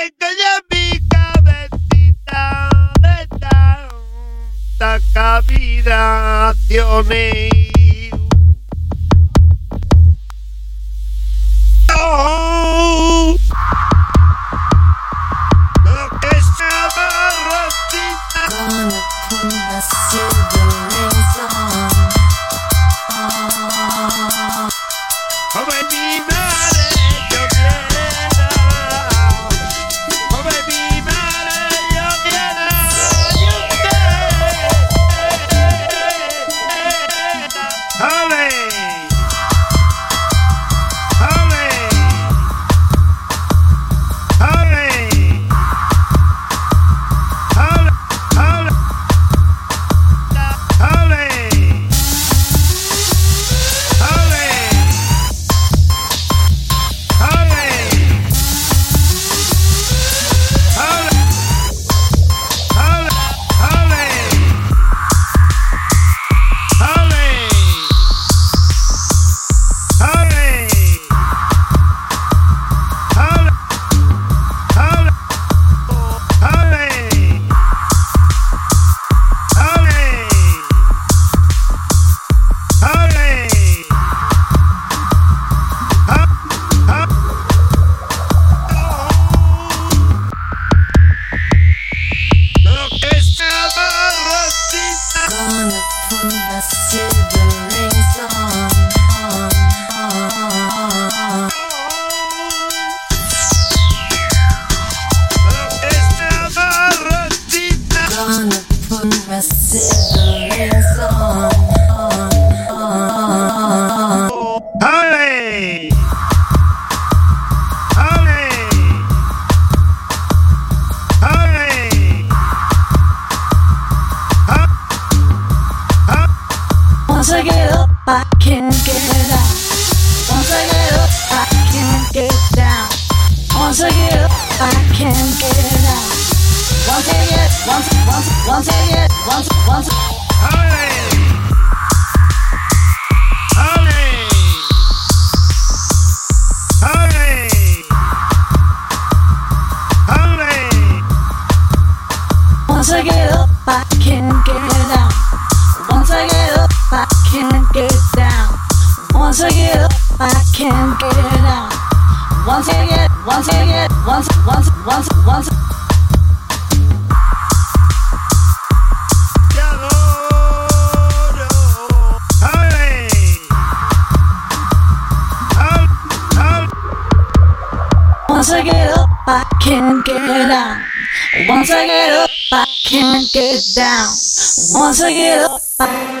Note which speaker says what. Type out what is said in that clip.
Speaker 1: pequeña mi cabecita de tanta cavilaciones. Oh, lo que se.
Speaker 2: Gonna put I get up, I can't get out. Once I get up, I can't get down. Once I get up, I can't get out. Once I get, once, once, once I get, once, once.
Speaker 1: ¡Ale!
Speaker 2: Once I get up, I can't get out. Once I get up, can't get down. Once I get up, I can't get out. Once I get, once I get, once, once, once, once. Once I get up, I can't get down. Once I get up, I can't get down. Once I get up, I